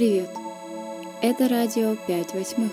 привет! Это радио 5 восьмых.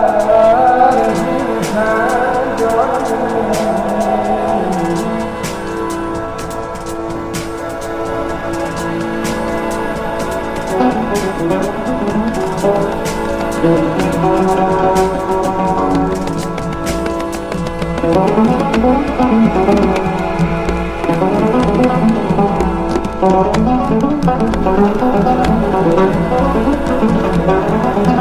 Thank you.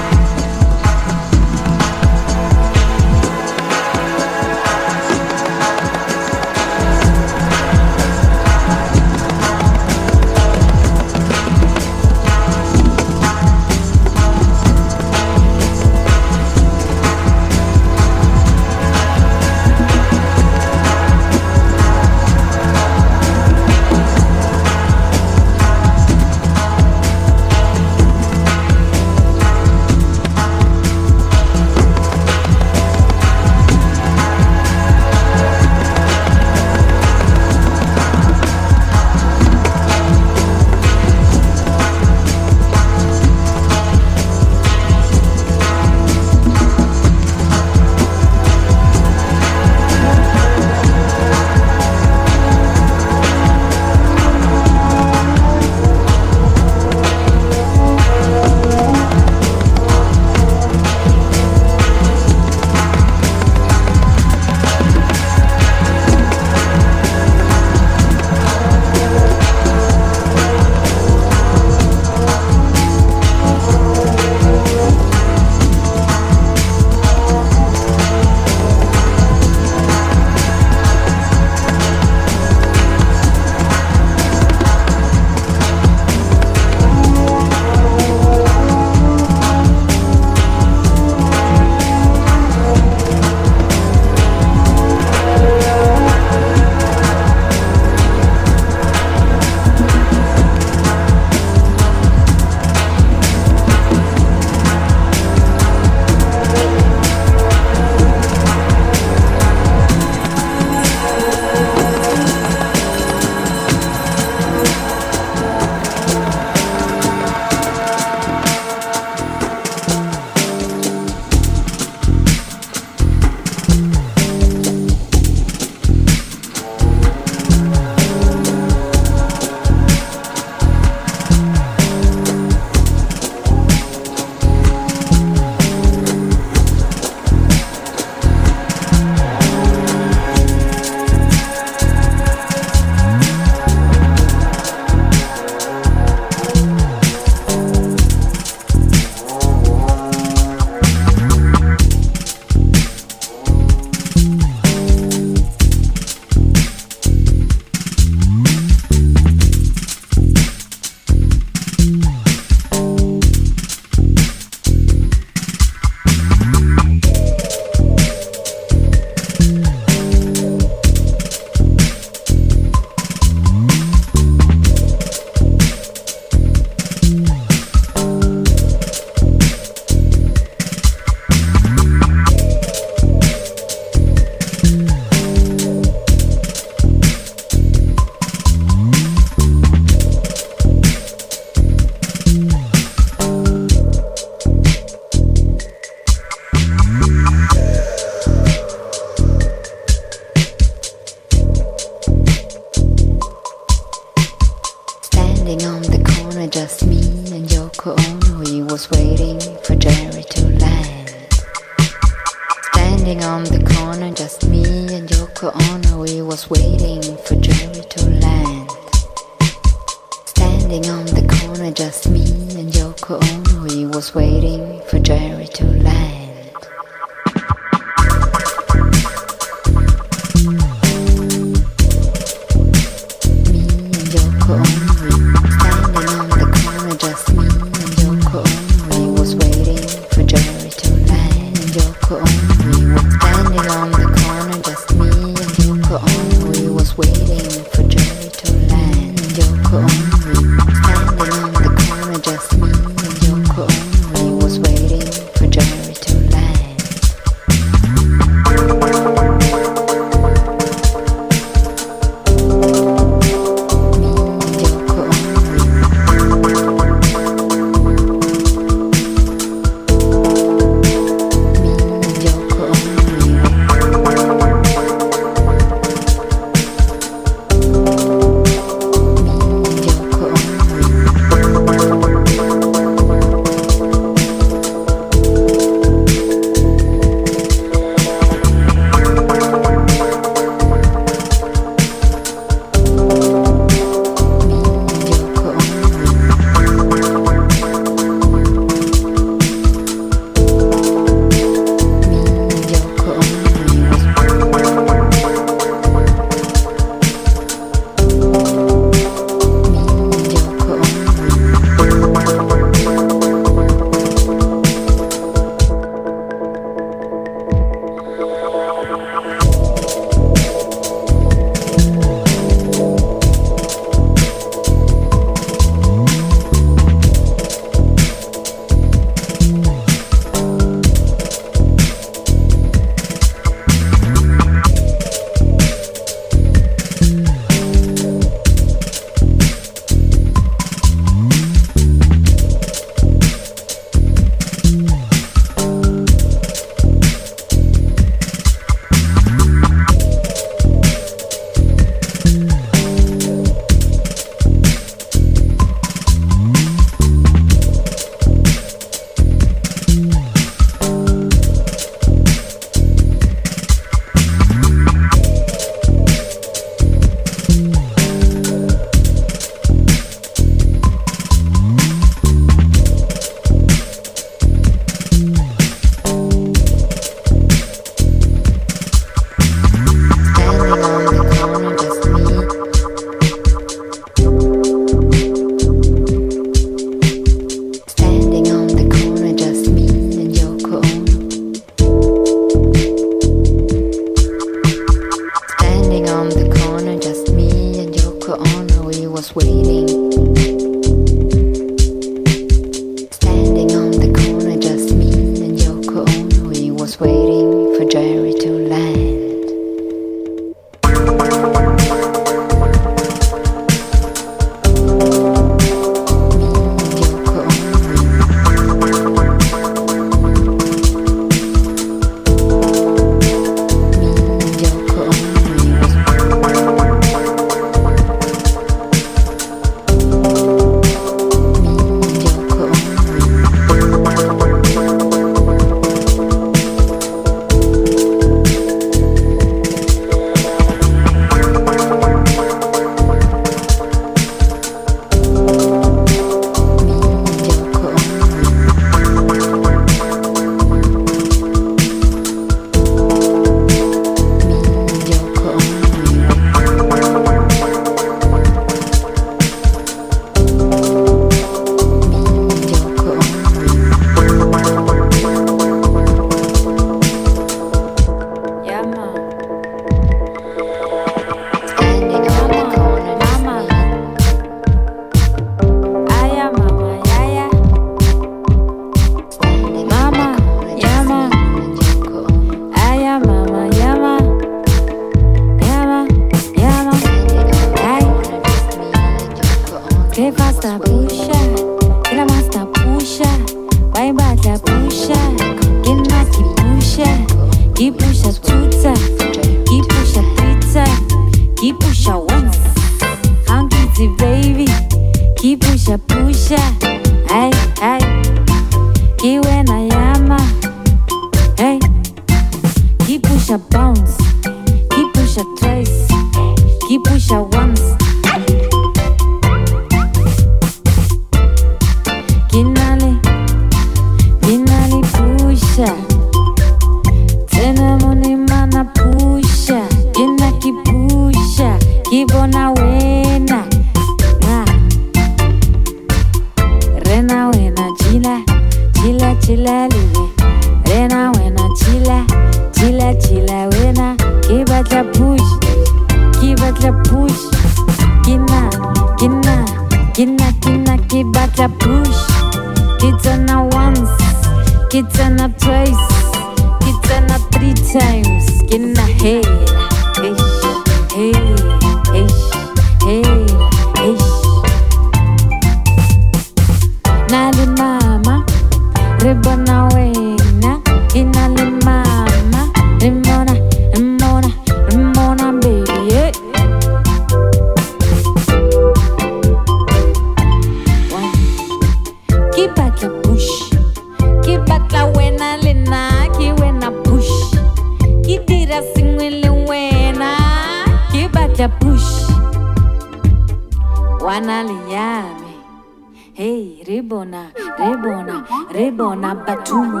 rebona batumu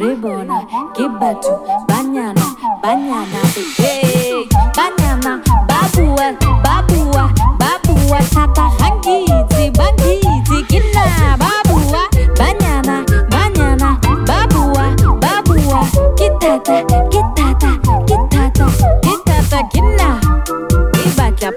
rebona gibatu banyana banyana bebe banyana babua babua babua tata hangiti bangiti kina babua banyana banyana babua babua kitata kitata kitata kitata kina ibata